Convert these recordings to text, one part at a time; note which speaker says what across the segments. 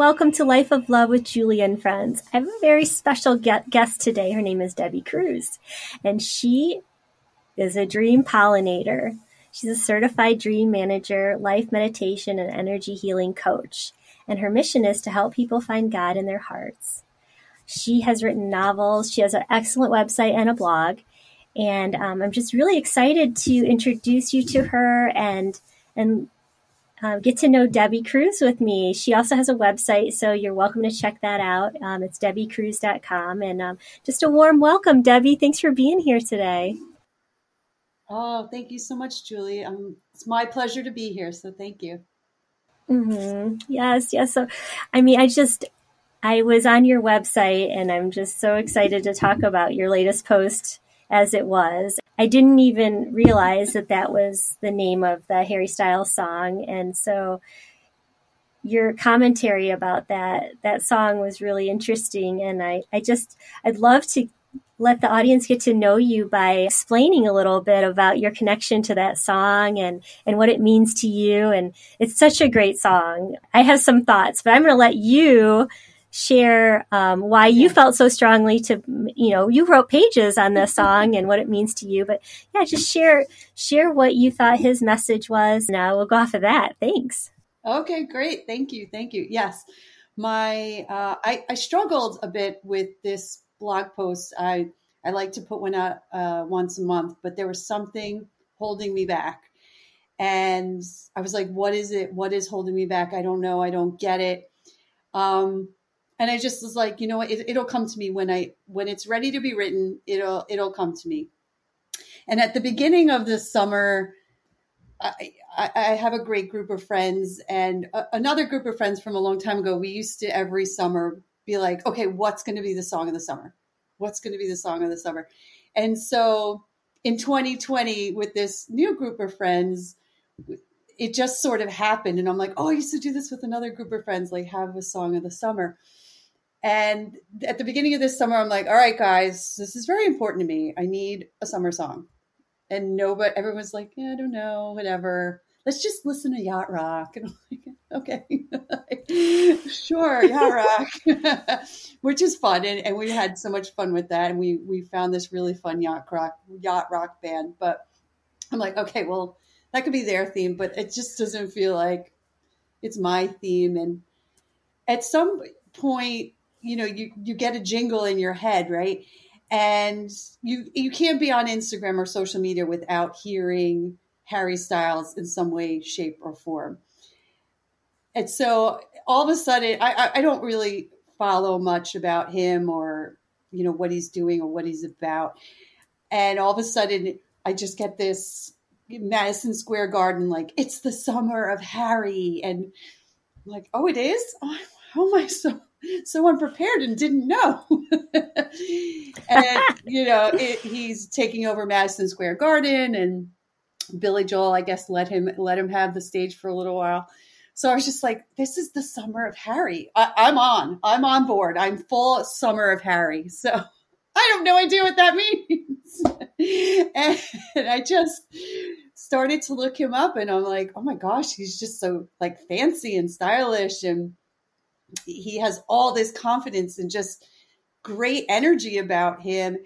Speaker 1: welcome to Life of Love with Julia and Friends. I have a very special guest today. Her name is Debby Krusz, and she is a dream pollinator. She's a certified dream manager, life meditation, and energy healing coach. And her mission is to help people find God in their hearts. She has written novels. She has an excellent website and a blog. And um, I'm just really excited to introduce you to her and and uh, get to know Debby Krusz with me. She also has a website, so you're welcome to check that out. Um, it's debbykrusz.com. And um, just a warm welcome, Debby. Thanks for being here today.
Speaker 2: Oh, thank you so much, Julie. Um, it's my pleasure to be here. So thank you.
Speaker 1: Mm-hmm. Yes, yes. So, I mean, I just, I was on your website and I'm just so excited to talk about your latest post as it was. I didn't even realize that that was the name of the Harry Styles song. And so your commentary about that, that song was really interesting. And I, I just, I'd love to let the audience get to know you by explaining a little bit about your connection to that song and, and what it means to you. And it's such a great song. I have some thoughts, but I'm going to let you share um, why you felt so strongly to you know you wrote pages on this song and what it means to you but yeah just share share what you thought his message was now we'll go off of that thanks
Speaker 2: okay great thank you thank you yes my uh, I, I struggled a bit with this blog post. I I like to put one out uh, once a month, but there was something holding me back, and I was like, "What is it? What is holding me back? I don't know. I don't get it." Um, and I just was like, you know what? It, it'll come to me when I when it's ready to be written. It'll it'll come to me. And at the beginning of this summer, I, I, have a great group of friends and a, another group of friends from a long time ago. We used to every summer be like, okay, what's going to be the song of the summer? What's going to be the song of the summer? And so in 2020, with this new group of friends, it just sort of happened. And I'm like, oh, I used to do this with another group of friends, like have a song of the summer. And at the beginning of this summer, I'm like, all right, guys, this is very important to me. I need a summer song. And nobody, everyone's like, yeah, I don't know, whatever let's just listen to yacht rock. And I'm like, okay, sure, yacht rock, which is fun. And, and we had so much fun with that. And we, we found this really fun yacht rock, yacht rock band. But I'm like, okay, well, that could be their theme, but it just doesn't feel like it's my theme. And at some point, you know, you, you get a jingle in your head, right? And you you can't be on Instagram or social media without hearing Harry Styles in some way, shape, or form. And so all of a sudden, I, I don't really follow much about him or you know what he's doing or what he's about. And all of a sudden, I just get this Madison Square Garden like it's the summer of Harry, and I'm like, oh, it is. Oh, how am I so so unprepared and didn't know? and you know, it, he's taking over Madison Square Garden and Billy Joel, I guess, let him let him have the stage for a little while. So I was just like, this is the summer of Harry. I, I'm on. I'm on board. I'm full summer of Harry. So I have no idea what that means. and I just started to look him up and I'm like, oh my gosh, he's just so like fancy and stylish and he has all this confidence and just great energy about him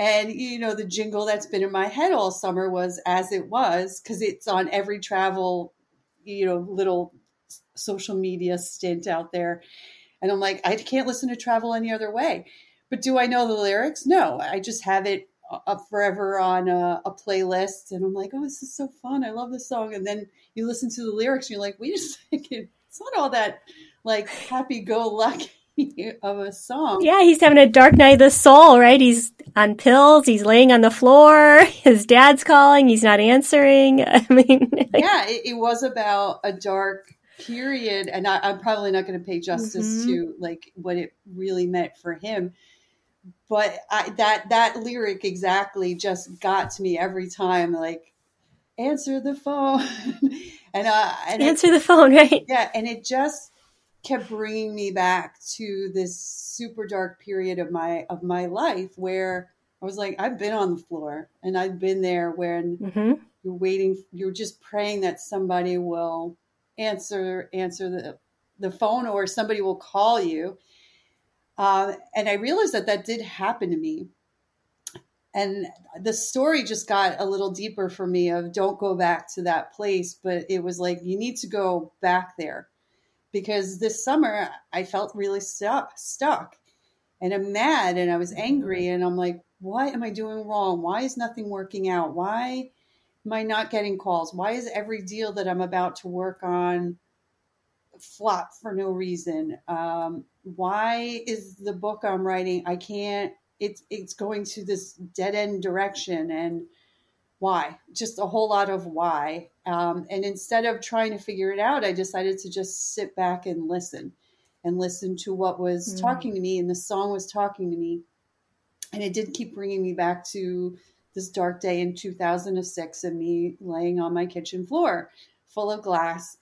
Speaker 2: and, you know, the jingle that's been in my head all summer was As It Was, because it's on every travel, you know, little social media stint out there. And I'm like, I can't listen to travel any other way. But do I know the lyrics? No, I just have it uh, up forever on a, a, playlist. And I'm like, oh, this is so fun. I love this song. And then you listen to the lyrics and you're like, wait a second. It's not all that like happy go lucky of a song.
Speaker 1: Yeah, he's having a dark night of the soul, right? He's on pills. He's laying on the floor. His dad's calling. He's not answering. I mean,
Speaker 2: like, yeah, it, it, was about a dark period, and I, am probably not going to pay justice mm-hmm. to like what it really meant for him. But I, that that lyric exactly just got to me every time. Like, answer the phone, and uh, and
Speaker 1: answer it, the phone, right?
Speaker 2: Yeah, and it just kept bringing me back to this super dark period of my of my life where I was like, I've been on the floor and I've been there when mm-hmm. you're waiting, you're just praying that somebody will answer answer the the phone or somebody will call you. Uh, and I realized that that did happen to me. And the story just got a little deeper for me of don't go back to that place, but it was like you need to go back there because this summer I felt really stuck, stuck, and I'm mad and I was angry and I'm like, what am I doing wrong? Why is nothing working out? Why am I not getting calls? Why is every deal that I'm about to work on flop for no reason? Um, why is the book I'm writing I can't it's it's going to this dead end direction and why just a whole lot of why. Um, and instead of trying to figure it out i decided to just sit back and listen and listen to what was mm. talking to me and the song was talking to me. And it did keep bringing me back to this dark day in 2006 and me laying on my kitchen floor full of glass.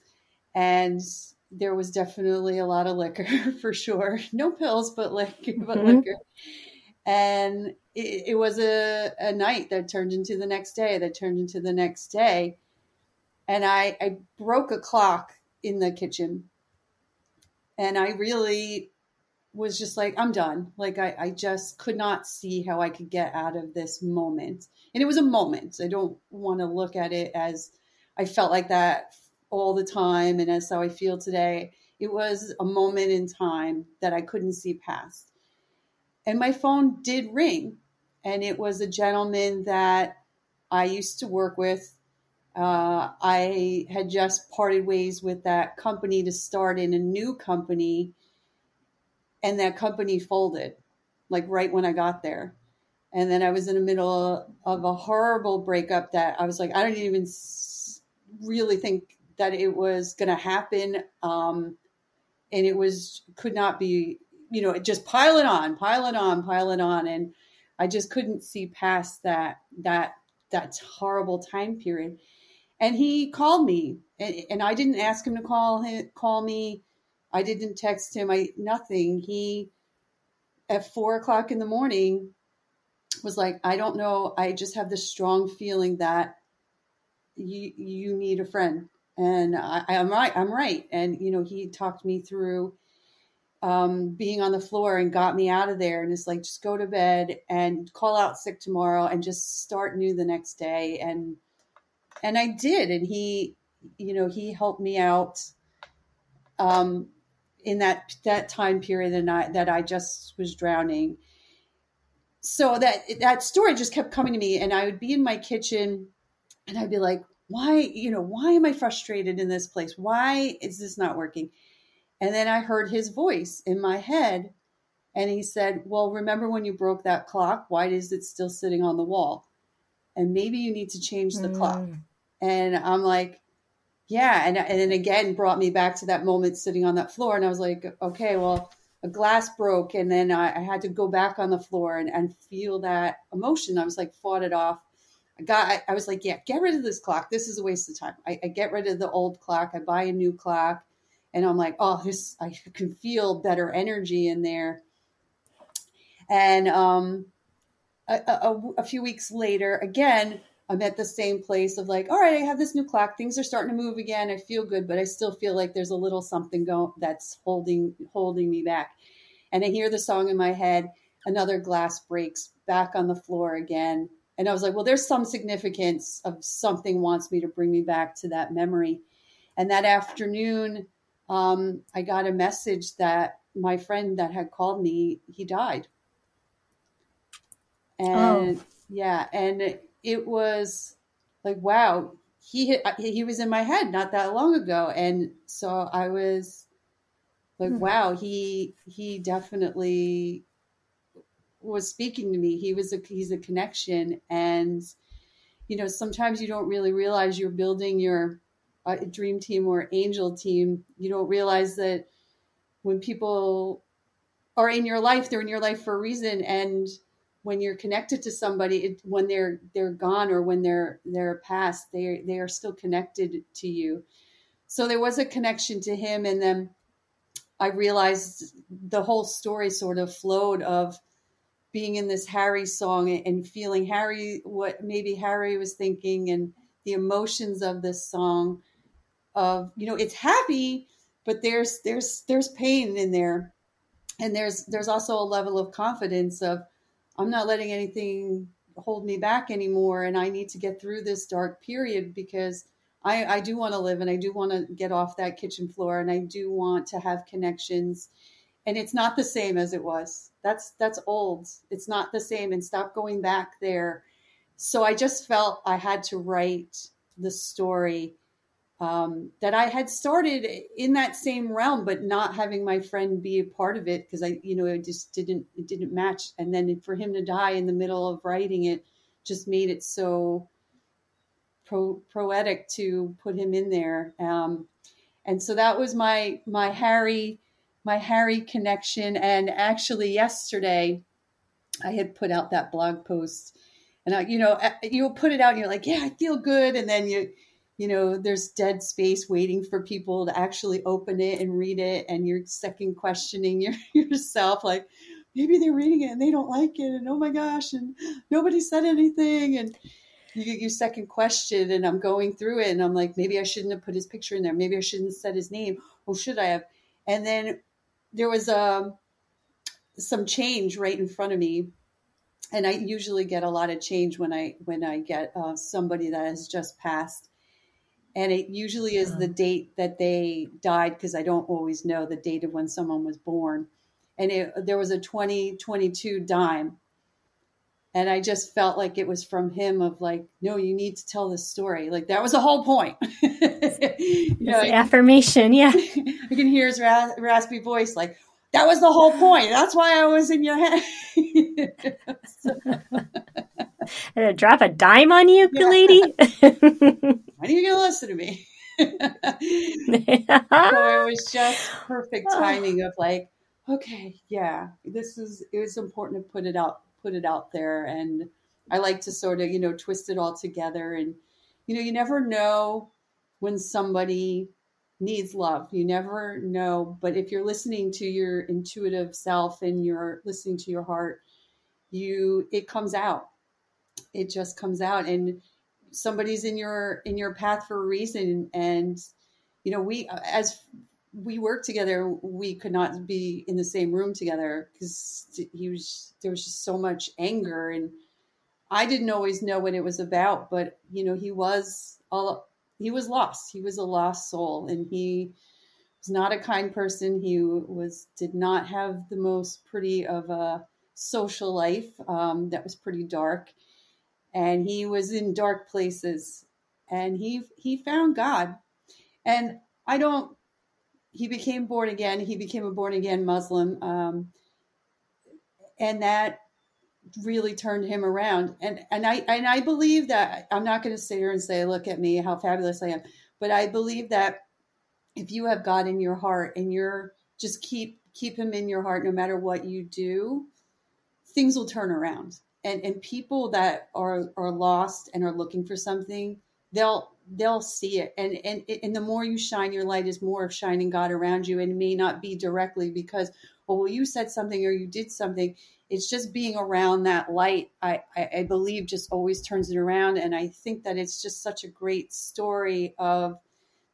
Speaker 2: And there was definitely a lot of liquor for sure. No pills but but mm-hmm. liquor. And it, it was a, a night that turned into the next day that turned into the next day. And I, I broke a clock in the kitchen. And i really was just like i'm done. Like I, I just could not see how i could get out of this moment. And it was a moment. I don't want to look at it as i felt like that all the time and as how i feel today. It was a moment in time that i couldn't see past. And my phone did ring. And it was a gentleman that I used to work with. Uh, I had just parted ways with that company to start in a new company. And that company folded, like right when I got there. And then I was in the middle of a horrible breakup that I was like, I don't even really think that it was going to happen. Um, and it was, could not be you know, just pile it on, pile it on, pile it on. And I just couldn't see past that, that, that horrible time period. And he called me and, and I didn't ask him to call him, call me. I didn't text him. I, nothing. He, at four o'clock in the morning was like, I don't know. I just have this strong feeling that you, you need a friend. And I, I'm right. I'm right. And, you know, he talked me through, um, being on the floor and got me out of there and it's like just go to bed and call out sick tomorrow and just start new the next day. And and I did. And he you know he helped me out um, in that that time period that I, that I just was drowning. So that that story just kept coming to me and I would be in my kitchen and I'd be like why you know why am I frustrated in this place? Why is this not working and then I heard his voice in my head. And he said, Well, remember when you broke that clock? Why is it still sitting on the wall? And maybe you need to change the mm. clock. And I'm like, Yeah. And, and then again brought me back to that moment sitting on that floor. And I was like, Okay, well, a glass broke. And then I, I had to go back on the floor and, and feel that emotion. I was like, fought it off. I got, I, I was like, Yeah, get rid of this clock. This is a waste of time. I, I get rid of the old clock. I buy a new clock and I'm like, oh, this I can feel better energy in there. And um, a, a, a, few weeks later, again, I'm at the same place of like, all right, I have this new clock. Things are starting to move again. I feel good, but I still feel like there's a little something going that's holding holding me back. And I hear the song in my head. Another glass breaks back on the floor again. And I was like, well, there's some significance of something wants me to bring me back to that memory. And that afternoon, um, I got a message that my friend that had called me, he died. And oh. yeah, and it was like, wow, he he was in my head not that long ago, and so I was like, mm-hmm. wow, he he definitely was speaking to me. He was a he's a connection, and you know, sometimes you don't really realize you're building your a dream team or angel team, you don't realize that when people are in your life, they're in your life for a reason. And when you're connected to somebody, it, when they're they're gone or when they're they're past, they they are still connected to you. So there was a connection to him, and then I realized the whole story sort of flowed of being in this Harry song and feeling Harry what maybe Harry was thinking and the emotions of this song of you know it's happy but there's there's there's pain in there. And there's there's also a level of confidence of i'm not letting anything hold me back anymore and i need to get through this dark period because i i do want to live and i do want to get off that kitchen floor and i do want to have connections. And it's not the same as it was. That's that's old. It's not the same and stop going back there. So i just felt i had to write the story um, that I had started in that same realm, but not having my friend be a part of it because I, you know, it just didn't it didn't match. And then for him to die in the middle of writing it just made it so pro- poetic to put him in there. Um, and so that was my my Harry my Harry connection. And actually, yesterday I had put out that blog post, and I, you know, you'll put it out, and you're like, yeah, I feel good, and then you you know there's dead space waiting for people to actually open it and read it and you're second questioning your, yourself like maybe they're reading it and they don't like it and oh my gosh and nobody said anything and you get your second question and i'm going through it and i'm like maybe i shouldn't have put his picture in there. Maybe i shouldn't have said his name. Or should i have? And then there was um, some change right in front of me and i usually get a lot of change when i when i get uh, somebody that has just passed and it usually is the date that they died because I don't always know the date of when someone was born. And it, there was a 2022 dime. And I just felt like it was from him of like, no, you need to tell this story. Like that was the whole point.
Speaker 1: you know, affirmation. Yeah.
Speaker 2: I can hear his raspy voice like, that was the whole point. That's why I was in your head.
Speaker 1: so. drop a dime on you, yeah. lady?
Speaker 2: when are you going to listen to me? so it was just perfect ah. timing of like, okay, yeah, this is, it was important to put it out, put it out there. And I like to sort of, you know, twist it all together. And, you know, you never know when somebody needs love. You never know. But if you're listening to your intuitive self and you're listening to your heart, you, it comes out. It just comes out. And, somebody's in your in your path for a reason and you know we as we worked together we could not be in the same room together because he was there was just so much anger and i didn't always know what it was about but you know he was all he was lost he was a lost soul and he was not a kind person he was did not have the most pretty of a social life um, that was pretty dark and he was in dark places and he he found God. And I don't he became born again. He became a born again Muslim. Um, and that really turned him around. And and I and I believe that I'm not going to sit here and say, look at me, how fabulous I am. But I believe that if you have God in your heart and you're just keep keep him in your heart no matter what you do, things will turn around and and people that are are lost and are looking for something they'll they'll see it and and and the more you shine your light is more of shining god around you and may not be directly because well you said something or you did something it's just being around that light I, I i believe just always turns it around and i think that it's just such a great story of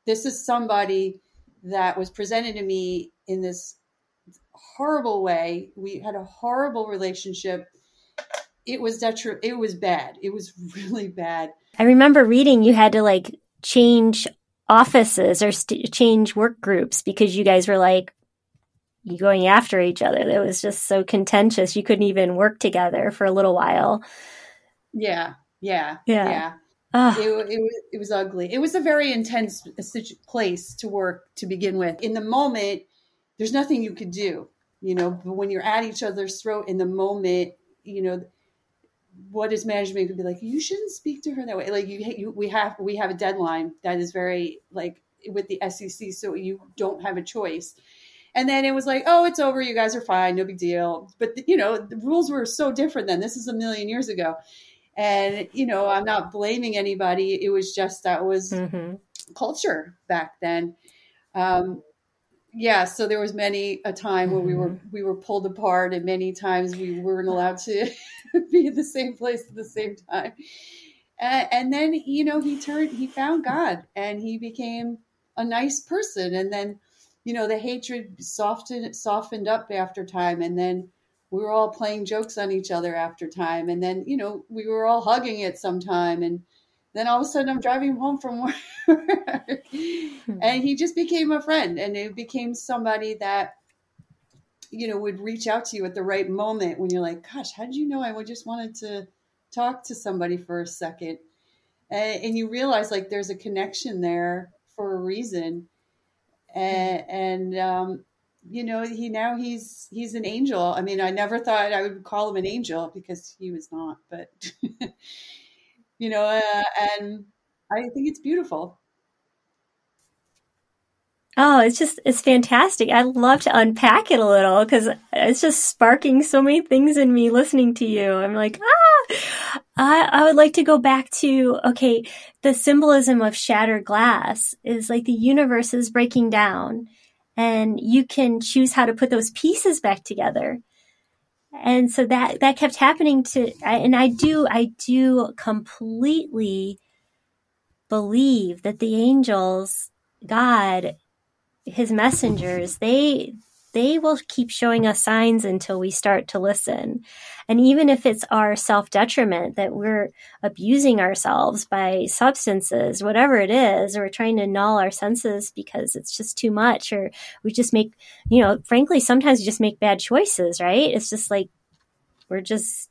Speaker 2: this is somebody that was presented to me in this horrible way we had a horrible relationship it was detri- it was bad. It was really bad.
Speaker 1: I remember reading you had to like change offices or st- change work groups because you guys were like going after each other. It was just so contentious. You couldn't even work together for a little while.
Speaker 2: Yeah, yeah, yeah. yeah. Ah. It, it, was, it was ugly. It was a very intense uh, place to work to begin with. In the moment, there's nothing you could do, you know. But when you're at each other's throat in the moment, you know, what is management could be like you shouldn't speak to her that way like you, you we have we have a deadline that is very like with the sec so you don't have a choice and then it was like oh it's over. You guys are fine. No big deal. But you know the rules were so different then. This is a million years ago. And you know i'm not blaming anybody. It was just that was mm-hmm. culture back then. Um, yeah so there was many a time mm-hmm. where we were mm-hmm. we were pulled apart and many times we weren't allowed to be in the same place at the same time. And, and then you know he turned he found god and he became a nice person. And then you know, the hatred softened softened up after time, and then we were all playing jokes on each other after time, and then you know we were all hugging it sometime, and then all of a sudden I'm driving home from work, and he just became a friend, and it became somebody that you know would reach out to you at the right moment when you're like, gosh, how did you know I just wanted to talk to somebody for a second, and, and you realize like there's a connection there for a reason and, and um, you know he now he's he's an angel. I mean i never thought i would call him an angel because he was not but you know uh, and i think it's beautiful
Speaker 1: Oh, it's just, it's fantastic. I'd love to unpack it a little because it's just sparking so many things in me listening to you. I'm like, ah, I, I would like to go back to, okay, the symbolism of shattered glass is like the universe is breaking down and you can choose how to put those pieces back together. And so that, that kept happening to, and I do, I do completely believe that the angels, God, his messengers, they they will keep showing us signs until we start to listen. And even if it's our self detriment that we're abusing ourselves by substances, whatever it is, or we're trying to null our senses because it's just too much, or we just make, you know, frankly, sometimes we just make bad choices, right? It's just like we're just,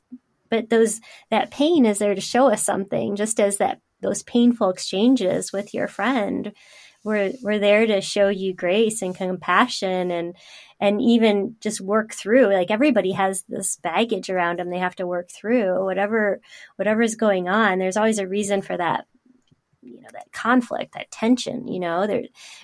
Speaker 1: but those, that pain is there to show us something, just as that, those painful exchanges with your friend we're we're there to show you grace and compassion and and even just work through like everybody has this baggage around them they have to work through whatever whatever's going on there's always a reason for that you know that conflict that tension you know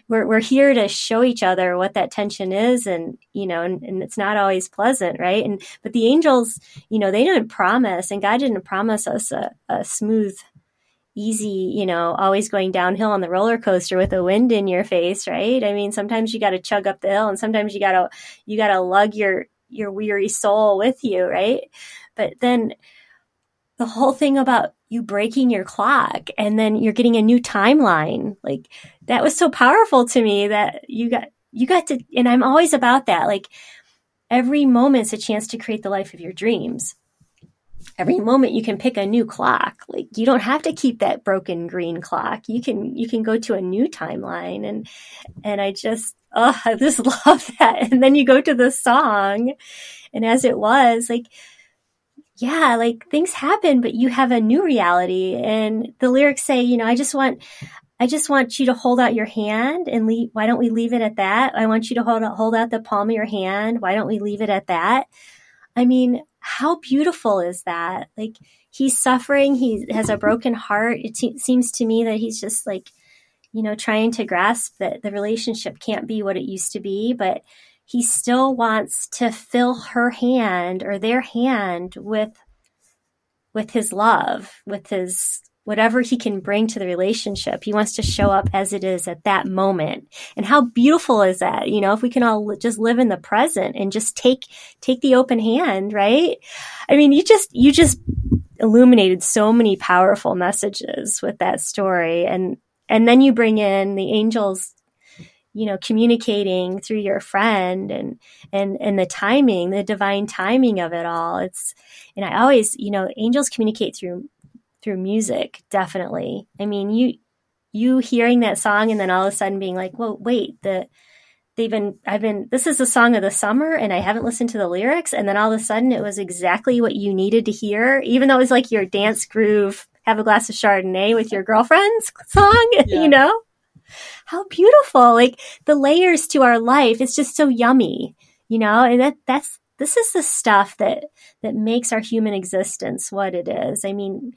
Speaker 1: we're, we're here to show each other what that tension is and you know and, and it's not always pleasant right? And but the angels you know they didn't promise and god didn't promise us a, a smooth easy, you know, always going downhill on the roller coaster with the wind in your face, right? I mean, sometimes you got to chug up the hill and sometimes you got to you got to lug your your weary soul with you, right? But then the whole thing about you breaking your clock and then you're getting a new timeline, like that was so powerful to me that you got you got to and I'm always about that. Like every moment's a chance to create the life of your dreams every moment you can pick a new clock like you don't have to keep that broken green clock you can you can go to a new timeline and and i just oh i just love that and then you go to the song and as it was like yeah like things happen but you have a new reality and the lyrics say you know i just want I just want you to hold out your hand and leave. Why don't we leave it at that? I want you to hold out, hold out the palm of your hand. Why don't we leave it at that? I mean, how beautiful is that? Like he's suffering, he has a broken heart. It te- seems to me that he's just like, you know, trying to grasp that the relationship can't be what it used to be, but he still wants to fill her hand or their hand with with his love, with his whatever he can bring to the relationship. He wants to show up as it is at that moment. And how beautiful is that? You know, if we can all just live in the present and just take, take the open hand, right? I mean, you just, you just illuminated so many powerful messages with that story. And, and then you bring in the angels you know communicating through your friend and and and the timing the divine timing of it all it's and i always you know angels communicate through through music, definitely. I mean, you you hearing that song and then all of a sudden being like, "Well, wait, the they've been I've been this is the song of the summer and I haven't listened to the lyrics and then all of a sudden it was exactly what you needed to hear, even though it was like your dance groove, have a glass of Chardonnay with your girlfriend's song, yeah. you know? How beautiful. Like the layers to our life, it's just so yummy, you know? And that that's this is the stuff that that makes our human existence what it is. I mean,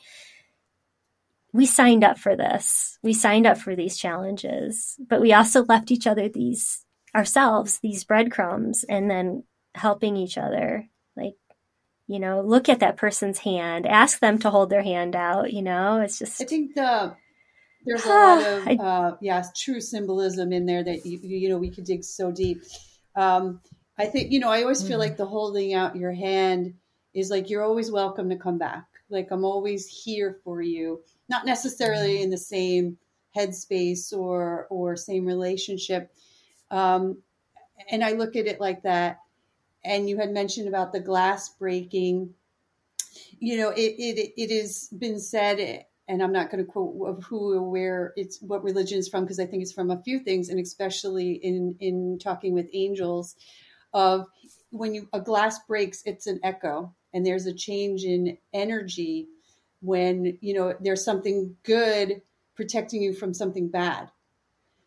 Speaker 1: we signed up for this. We signed up for these challenges, but we also left each other these ourselves, these breadcrumbs, and then helping each other. Like, you know, look at that person's hand, ask them to hold their hand out. You know, it's just.
Speaker 2: I think the there's a lot of uh, yeah, true symbolism in there that you you know we could dig so deep. Um, I think you know I always feel mm. like the holding out your hand is like you're always welcome to come back. Like I'm always here for you not necessarily mm-hmm. in the same headspace or or same relationship. Um, and I look at it like that. And you had mentioned about the glass breaking. You know, it it it has been said, and I'm not going to quote of who or where it's what religion is from because I think it's from a few things, and especially in in talking with angels, of when you a glass breaks, it's an echo, and there's a change in energy when you know there's something good protecting you from something bad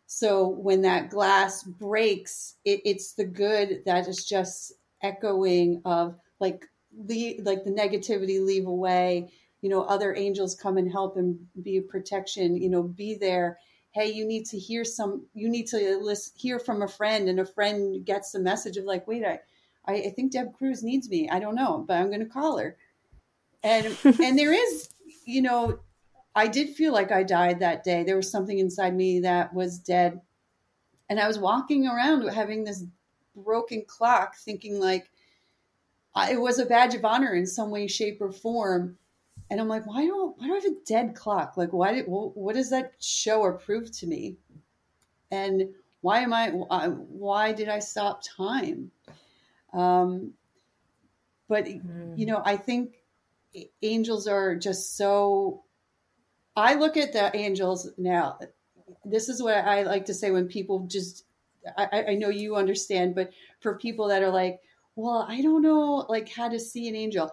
Speaker 2: so when that glass breaks, it, it's the good that is just echoing of like the like the negativity leave away. You know, other angels come and help and be protection. You know, be there. Hey, you need to hear some. You need to listen, hear from a friend, and a friend gets the message of like, wait, I, I, think Deb Krusz needs me. I don't know, but I'm going to call her. And and there is, you know, I did feel like I died that day. There was something inside me that was dead. And I was walking around having this broken clock, thinking like it was a badge of honor in some way, shape, or form. And I'm like, why do why do I have a dead clock? Like, why did what does that show or prove to me? And why am I why did I stop time? Um, but mm. you know, I think angels are just so I look at the angels now. This is what I like to say when people just, I, I know you understand, but for people that are like, well, I don't know, like how to see an angel.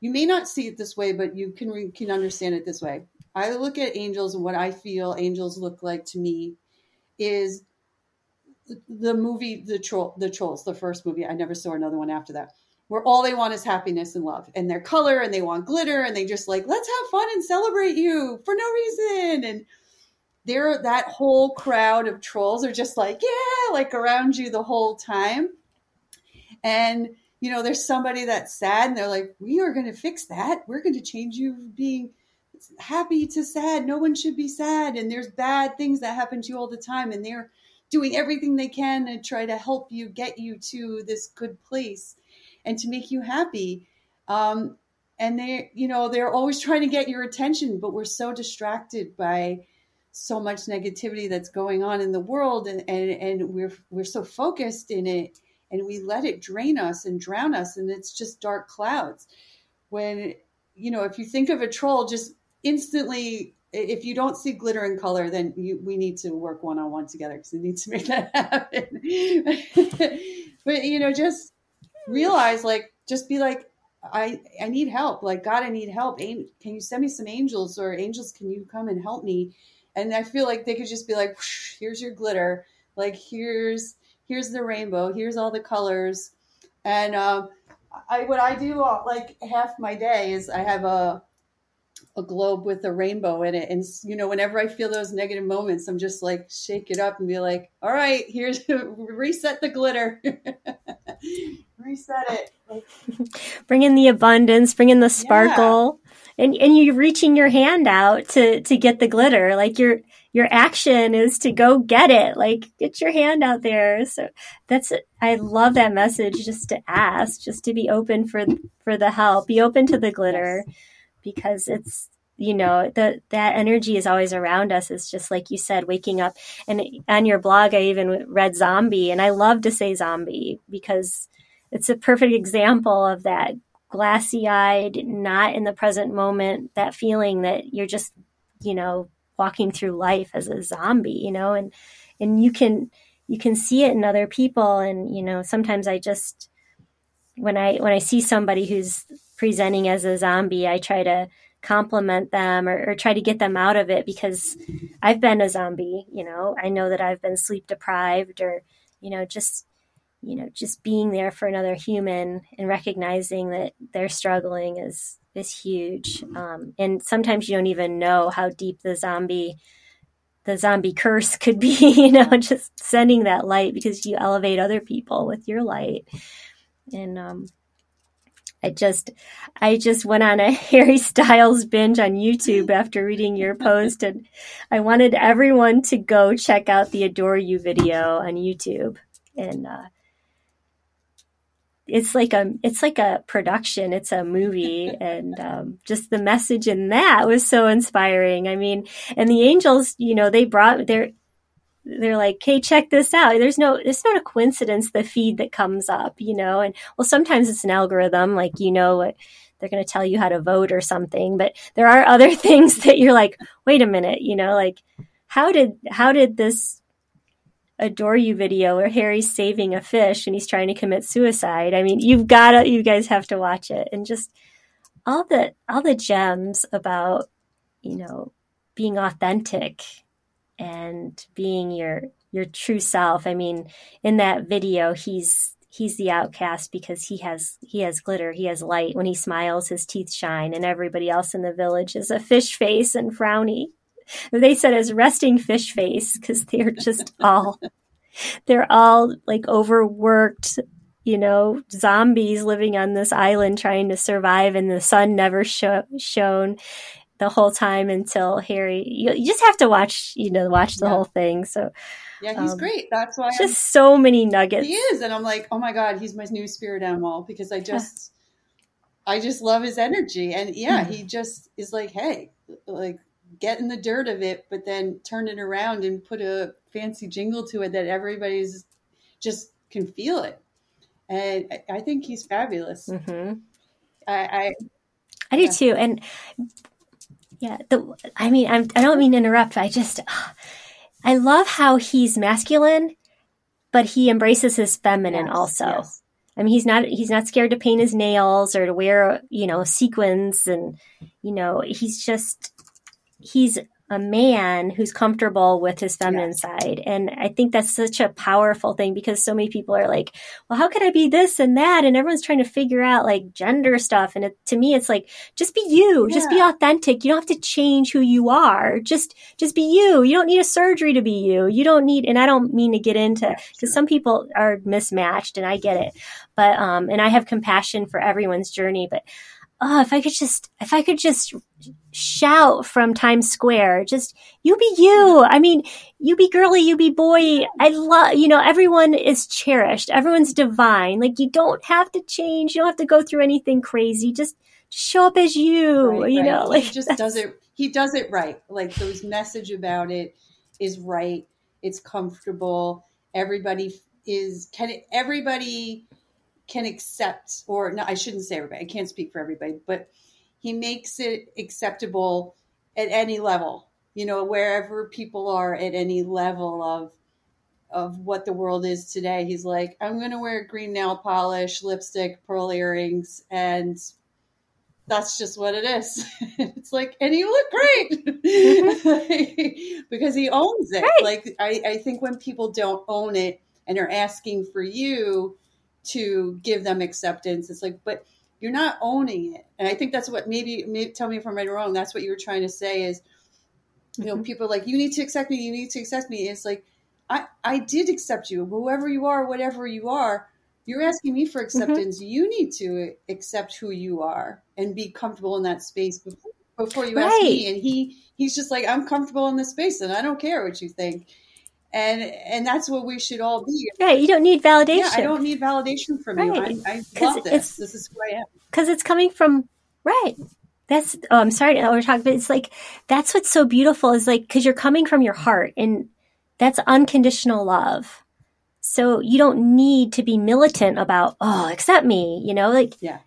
Speaker 2: You may not see it this way, but you can can understand it this way. I look at angels and what I feel angels look like to me is the movie the troll the trolls the first movie i never saw another one after that where all they want is happiness and love and their color and they want glitter and they just like let's have fun and celebrate you for no reason and they're that whole crowd of trolls are just like yeah like around you the whole time and you know there's somebody that's sad and they're like we are going to fix that. We're going to change you being happy to sad. No one should be sad and there's bad things that happen to you all the time and they're doing everything they can to try to help you get you to this good place and to make you happy. Um, and they, you know, they're always trying to get your attention, but we're so distracted by so much negativity that's going on in the world, and and, and we're we're so focused in it, and we let it drain us and drown us, and it's just dark clouds. When you know, if you think of a troll, just instantly if you don't see glitter and color, then you, we need to work one on one together because we need to make that happen. but you know, just realize like just be like I I need help. Like God, I need help. Can you send me some angels or angels? Can you come and help me? And I feel like they could just be like, here's your glitter. Like here's here's the rainbow. Here's all the colors. And um, I what I do uh, like half my day is I have a a globe with a rainbow in it. And, you know, whenever I feel those negative moments, I'm just like, shake it up and be like, all right, here's reset the glitter. reset it.
Speaker 1: bring in the abundance, bring in the sparkle. Yeah. And, and you're reaching your hand out to, to get the glitter. Like your, your action is to go get it. Like get your hand out there. So that's, I love that message just to ask, just to be open for, for the help, be open to the glitter. Yes because it's you know the that energy is always around us. It's just like you said waking up and on your blog i even read zombie and i love to say zombie because it's a perfect example of that glassy eyed not in the present moment that feeling that you're just you know walking through life as a zombie you know and and you can you can see it in other people. And you know sometimes i just when i when i see somebody who's presenting as a zombie, I try to compliment them or, or, try to get them out of it because I've been a zombie, you know, I know that I've been sleep deprived or, you know, just, you know, just being there for another human and recognizing that they're struggling is, is huge. Um, and sometimes you don't even know how deep the zombie, the zombie curse could be, you know, just sending that light because you elevate other people with your light. And, um, I just, I just went on a Harry Styles binge on YouTube after reading your post, and I wanted everyone to go check out the "Adore You" video on YouTube, and uh, it's like a, it's like a production. It's a movie, and um, just the message in that was so inspiring. I mean, and the angels, you know, they brought their they're like, "Hey, check this out." There's no, it's not a coincidence the feed that comes up, you know. And well, sometimes it's an algorithm, like you know what they're going to tell you how to vote or something. But there are other things that you're like, "Wait a minute," you know, like how did how did this adore you video where Harry's saving a fish and he's trying to commit suicide? I mean, you've got to, you guys have to watch it, and just all the all the gems about you know being authentic and being your your true self. I mean, in that video, he's he's the outcast because he has he has glitter, he has light. When he smiles, his teeth shine, and everybody else in the village is a fish face and frowny. They said as resting fish face because they're just all they're all like overworked, you know, zombies living on this island trying to survive, and the sun never sh- shone the whole time until Harry. You, you, just have to watch, you know, watch the yeah. whole thing. So.
Speaker 2: Yeah, he's um, great. That's why
Speaker 1: just I'm, so many nuggets.
Speaker 2: He is, and I'm like, oh my god, he's my new spirit animal because I just, I just love his energy, and yeah, mm-hmm. he just is like, hey, like get in the dirt of it, but then turn it around and put a fancy jingle to it that everybody's just can feel it, and I, I think he's fabulous. Mm-hmm. I, I
Speaker 1: I do yeah. too, and yeah, the, I mean, I'm, I do not mean to interrupt. I just, I love how he's masculine, but he embraces his feminine yes, also. Yes. I mean, he's not he's not scared to paint his nails or to wear you know sequins, and you know he's just he's a man who's comfortable with his feminine yes. side. And I think that's such a powerful thing because so many people are like, well, how could I be this and that? And everyone's trying to figure out like gender stuff. And it, to me, it's like, just be you, yeah. just be authentic. You don't have to change who you are. Just, just be you. You don't need a surgery to be you. You don't need, and I don't mean to get into, because some people are mismatched and I get it. But, um, and I have compassion for everyone's journey, but oh, if I could just, if I could just shout from Times Square, just, you be you. I mean, you be girly, you be boy. I love, you know, everyone is cherished. Everyone's divine. Like you don't have to change. You don't have to go through anything crazy. Just, show up as you, right, you right. know,
Speaker 2: like he just does it. He does it right. Like those message about it is right. It's comfortable. Everybody is, can it, everybody, can accept, or no, I shouldn't say everybody. I can't speak for everybody, but he makes it acceptable at any level. You know, wherever people are at any level of of what the world is today. He's like, I'm going to wear green nail polish, lipstick, pearl earrings, and that's just what it is. it's like, and you look great mm-hmm. because he owns it. Right. Like, I, I think when people don't own it and are asking for you, to give them acceptance. It's like, but you're not owning it. And I think that's what maybe, maybe tell me if I'm right or wrong. That's what you were trying to say is, you know, mm-hmm. people like, you need to accept me. You need to accept me. It's like, I, I did accept you, whoever you are, whatever you are. You're asking me for mm-hmm. acceptance. Mm-hmm. You need to accept who you are and be comfortable in that space before, before you right. ask me. And he, he's just like, I'm comfortable in this space and I don't care what you think and and that's what we should all be.
Speaker 1: Right. You don't need validation. Yeah,
Speaker 2: I don't need validation from right. you. I, I love this. This is who I am.
Speaker 1: Because it's coming from right. That's oh, I'm sorry. We're talking, but it's like that's what's so beautiful is like because you're coming from your heart, and that's unconditional love. So you don't need to be militant about oh, accept me. You know, like
Speaker 2: yeah.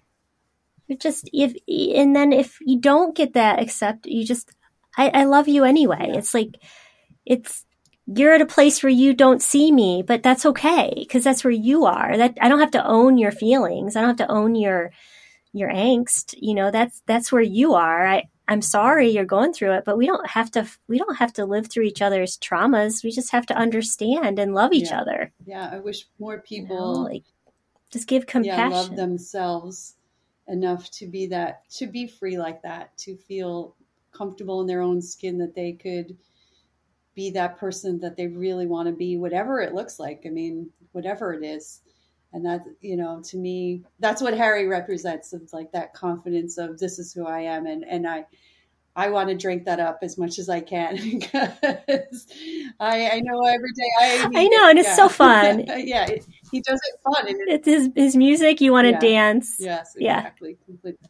Speaker 1: You just if and then if you don't get that accept, you just I, I love you anyway. Yeah. It's like it's you're at a place where you don't see me, but that's okay because that's where you are. That I don't have to own your feelings. I don't have to own your your angst. You know, that's that's where you are. I I'm sorry you're going through it, but we don't have to we don't have to live through each other's traumas. We just have to understand and love each
Speaker 2: yeah.
Speaker 1: other.
Speaker 2: Yeah, I wish more people you know, like
Speaker 1: just give compassion.
Speaker 2: Yeah, love themselves enough to be that to be free like that, to feel comfortable in their own skin that they could be that person that they really want to be, whatever it looks like. I mean, whatever it is. And that, you know, to me, that's what Harry represents. of like that confidence of this is who I am. And, and I, I want to drink that up as much as I can because I, I know every day I.
Speaker 1: I know, and it's yeah. so fun.
Speaker 2: yeah, it, he does it fun.
Speaker 1: And it's his his music. You want to
Speaker 2: yeah.
Speaker 1: dance.
Speaker 2: Yes, exactly, yeah. completely.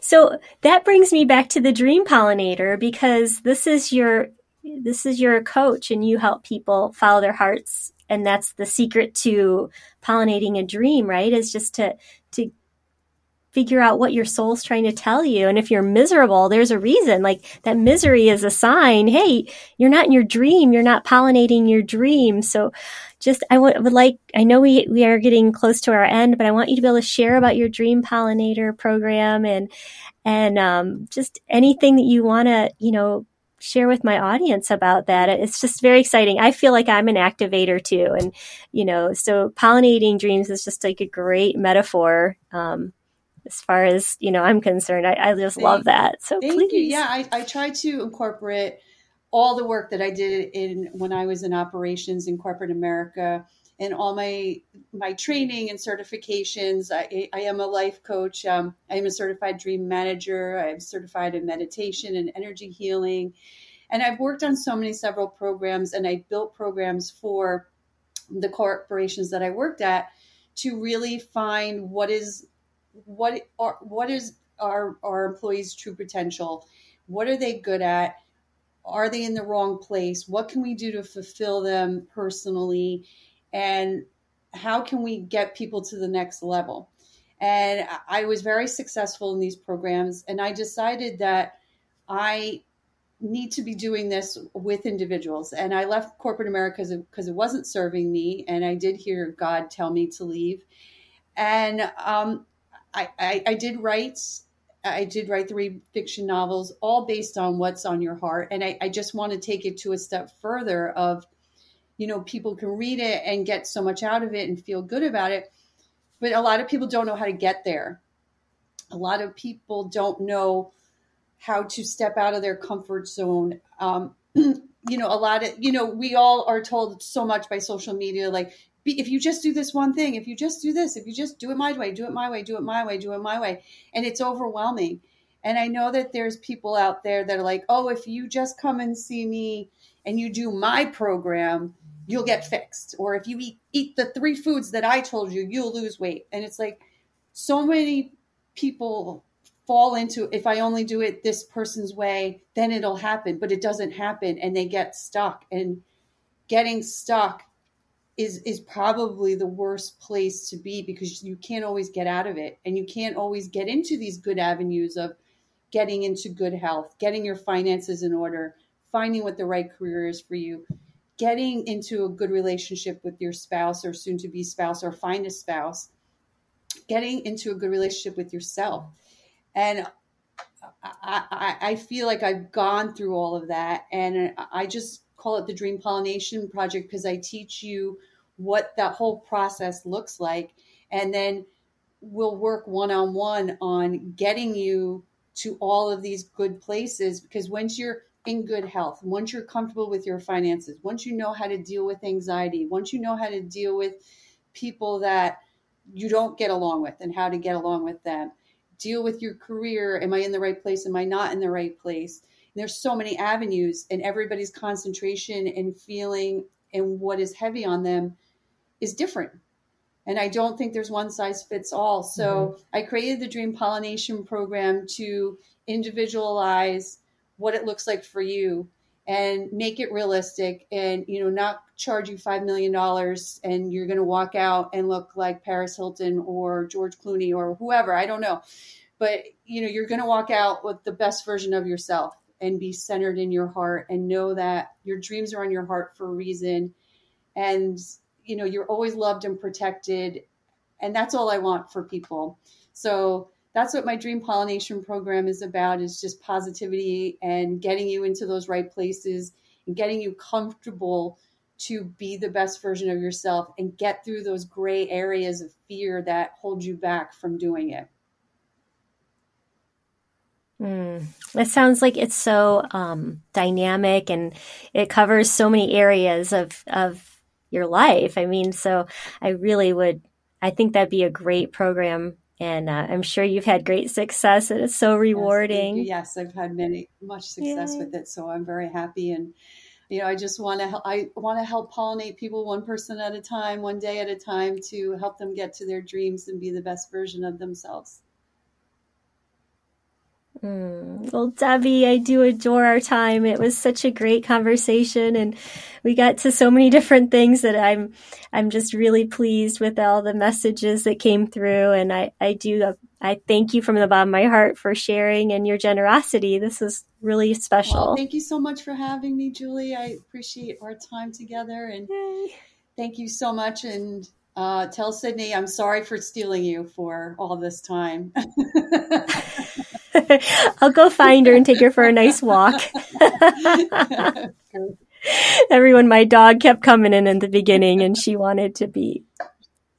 Speaker 1: So that brings me back to the dream pollinator because this is your this is your coach and you help people follow their hearts. And that's the secret to pollinating a dream right? Is just to to figure out what your soul's trying to tell you. And if you're miserable there's a reason. Like that misery is a sign hey you're not in your dream. You're not pollinating your dream. So just I w- would like i know we we are getting close to our end but i want you to be able to share about your dream pollinator program and and um, just anything that you want to you know share with my audience about that. It's just very exciting. I feel like I'm an activator too. And, you know, so pollinating dreams is just like a great metaphor. Um, as far as, you know, I'm concerned, I, I just thank, love that. So please.
Speaker 2: You. Yeah. I, I try to incorporate all the work that I did in when I was in operations in corporate America and all my my training and certifications. I, I am a life coach. Um, I am a certified dream manager. I'm certified in meditation and energy healing, and I've worked on so many several programs, and I built programs for the corporations that I worked at to really find what is what are what is our our employees' true potential. What are they good at? Are they in the wrong place? What can we do to fulfill them personally? And how can we get people to the next level? And I was very successful in these programs, and I decided that I need to be doing this with individuals. And I left corporate America because it wasn't serving me, and I did hear God tell me to leave. And um, I, I, I did write I did write three fiction novels, all based on what's on your heart. And I, I, just want to take it to a step further of you know people can read it and get so much out of it and feel good about it. But a lot of people don't know how to get there. A lot of people don't know how to step out of their comfort zone. Um, you know a lot of you know we all are told so much by social media like if you just do this one thing if you just do this if you just do it my way do it my way do it my way do it my way. And it's overwhelming. And i know that there's people out there that are like oh if you just come and see me and you do my program you'll get fixed. Or if you eat, eat the three foods that I told you, you'll lose weight. And it's like so many people fall into if I only do it this person's way, then it'll happen. But it doesn't happen and they get stuck. And getting stuck is is probably the worst place to be because you can't always get out of it and you can't always get into these good avenues of getting into good health, getting your finances in order, finding what the right career is for you getting into a good relationship with your spouse or soon to be spouse or find a spouse, getting into a good relationship with yourself. And I, I, I, feel like I've gone through all of that. And I just call it the Dream Pollination Project because I teach you what that whole process looks like. And then we'll work one on one on getting you to all of these good places because once you're in good health, once you're comfortable with your finances, once you know how to deal with anxiety, once you know how to deal with people that you don't get along with and how to get along with them, deal with your career. Am I in the right place? Am I not in the right place? And there's so many avenues, and everybody's concentration and feeling and what is heavy on them is different. And I don't think there's one size fits all. So mm-hmm. I created the Dream Pollination Program to individualize what it looks like for you and make it realistic and you know not charge you five million dollars and you're going to walk out and look like paris hilton or george clooney or whoever i don't know. But you know you're going to walk out with the best version of yourself and be centered in your heart and know that your dreams are on your heart for a reason. And you know you're always loved and protected. And that's all i want for people. So that's what my dream pollination program is about is just positivity and getting you into those right places and getting you comfortable to be the best version of yourself and get through those gray areas of fear that hold you back from doing it.
Speaker 1: Mm. It sounds like it's so um, dynamic and it covers so many areas of of your life. I mean, so I really would. I think that'd be a great program and uh, I'm sure you've had great success. It is so rewarding.
Speaker 2: Yes, yes I've had many much success Yay. with it, so I'm very happy. And you know, I just want to I want to help pollinate people one person at a time, one day at a time, to help them get to their dreams and be the best version of themselves.
Speaker 1: Mm. Well, Debby, I do adore our time. It was such a great conversation and we got to so many different things that I'm, I'm just really pleased with all the messages that came through. And I, I do, I thank you from the bottom of my heart for sharing and your generosity. This is really special. Well,
Speaker 2: thank you so much for having me, Julie. I appreciate our time together and Yay. thank you so much. And uh, tell Sydney I'm sorry for stealing you for all this time.
Speaker 1: I'll go find her and take her for a nice walk. Everyone, my dog kept coming in in the beginning and she wanted to be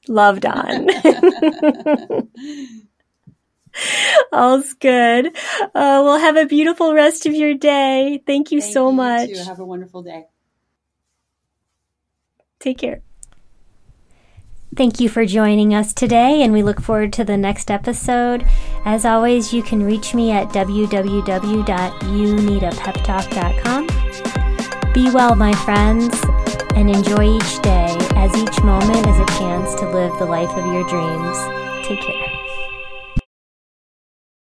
Speaker 1: loved on. All's good. Uh, well, have a beautiful rest of your day. Thank you
Speaker 2: Thank
Speaker 1: so
Speaker 2: you
Speaker 1: much.
Speaker 2: Too. Have a wonderful day.
Speaker 1: Take care. Thank you for joining us today, and we look forward to the next episode. As always, you can reach me at www.youneedapeptalk.com. Be well, my friends, and enjoy each day as each moment is a chance to live the life of your dreams. Take care.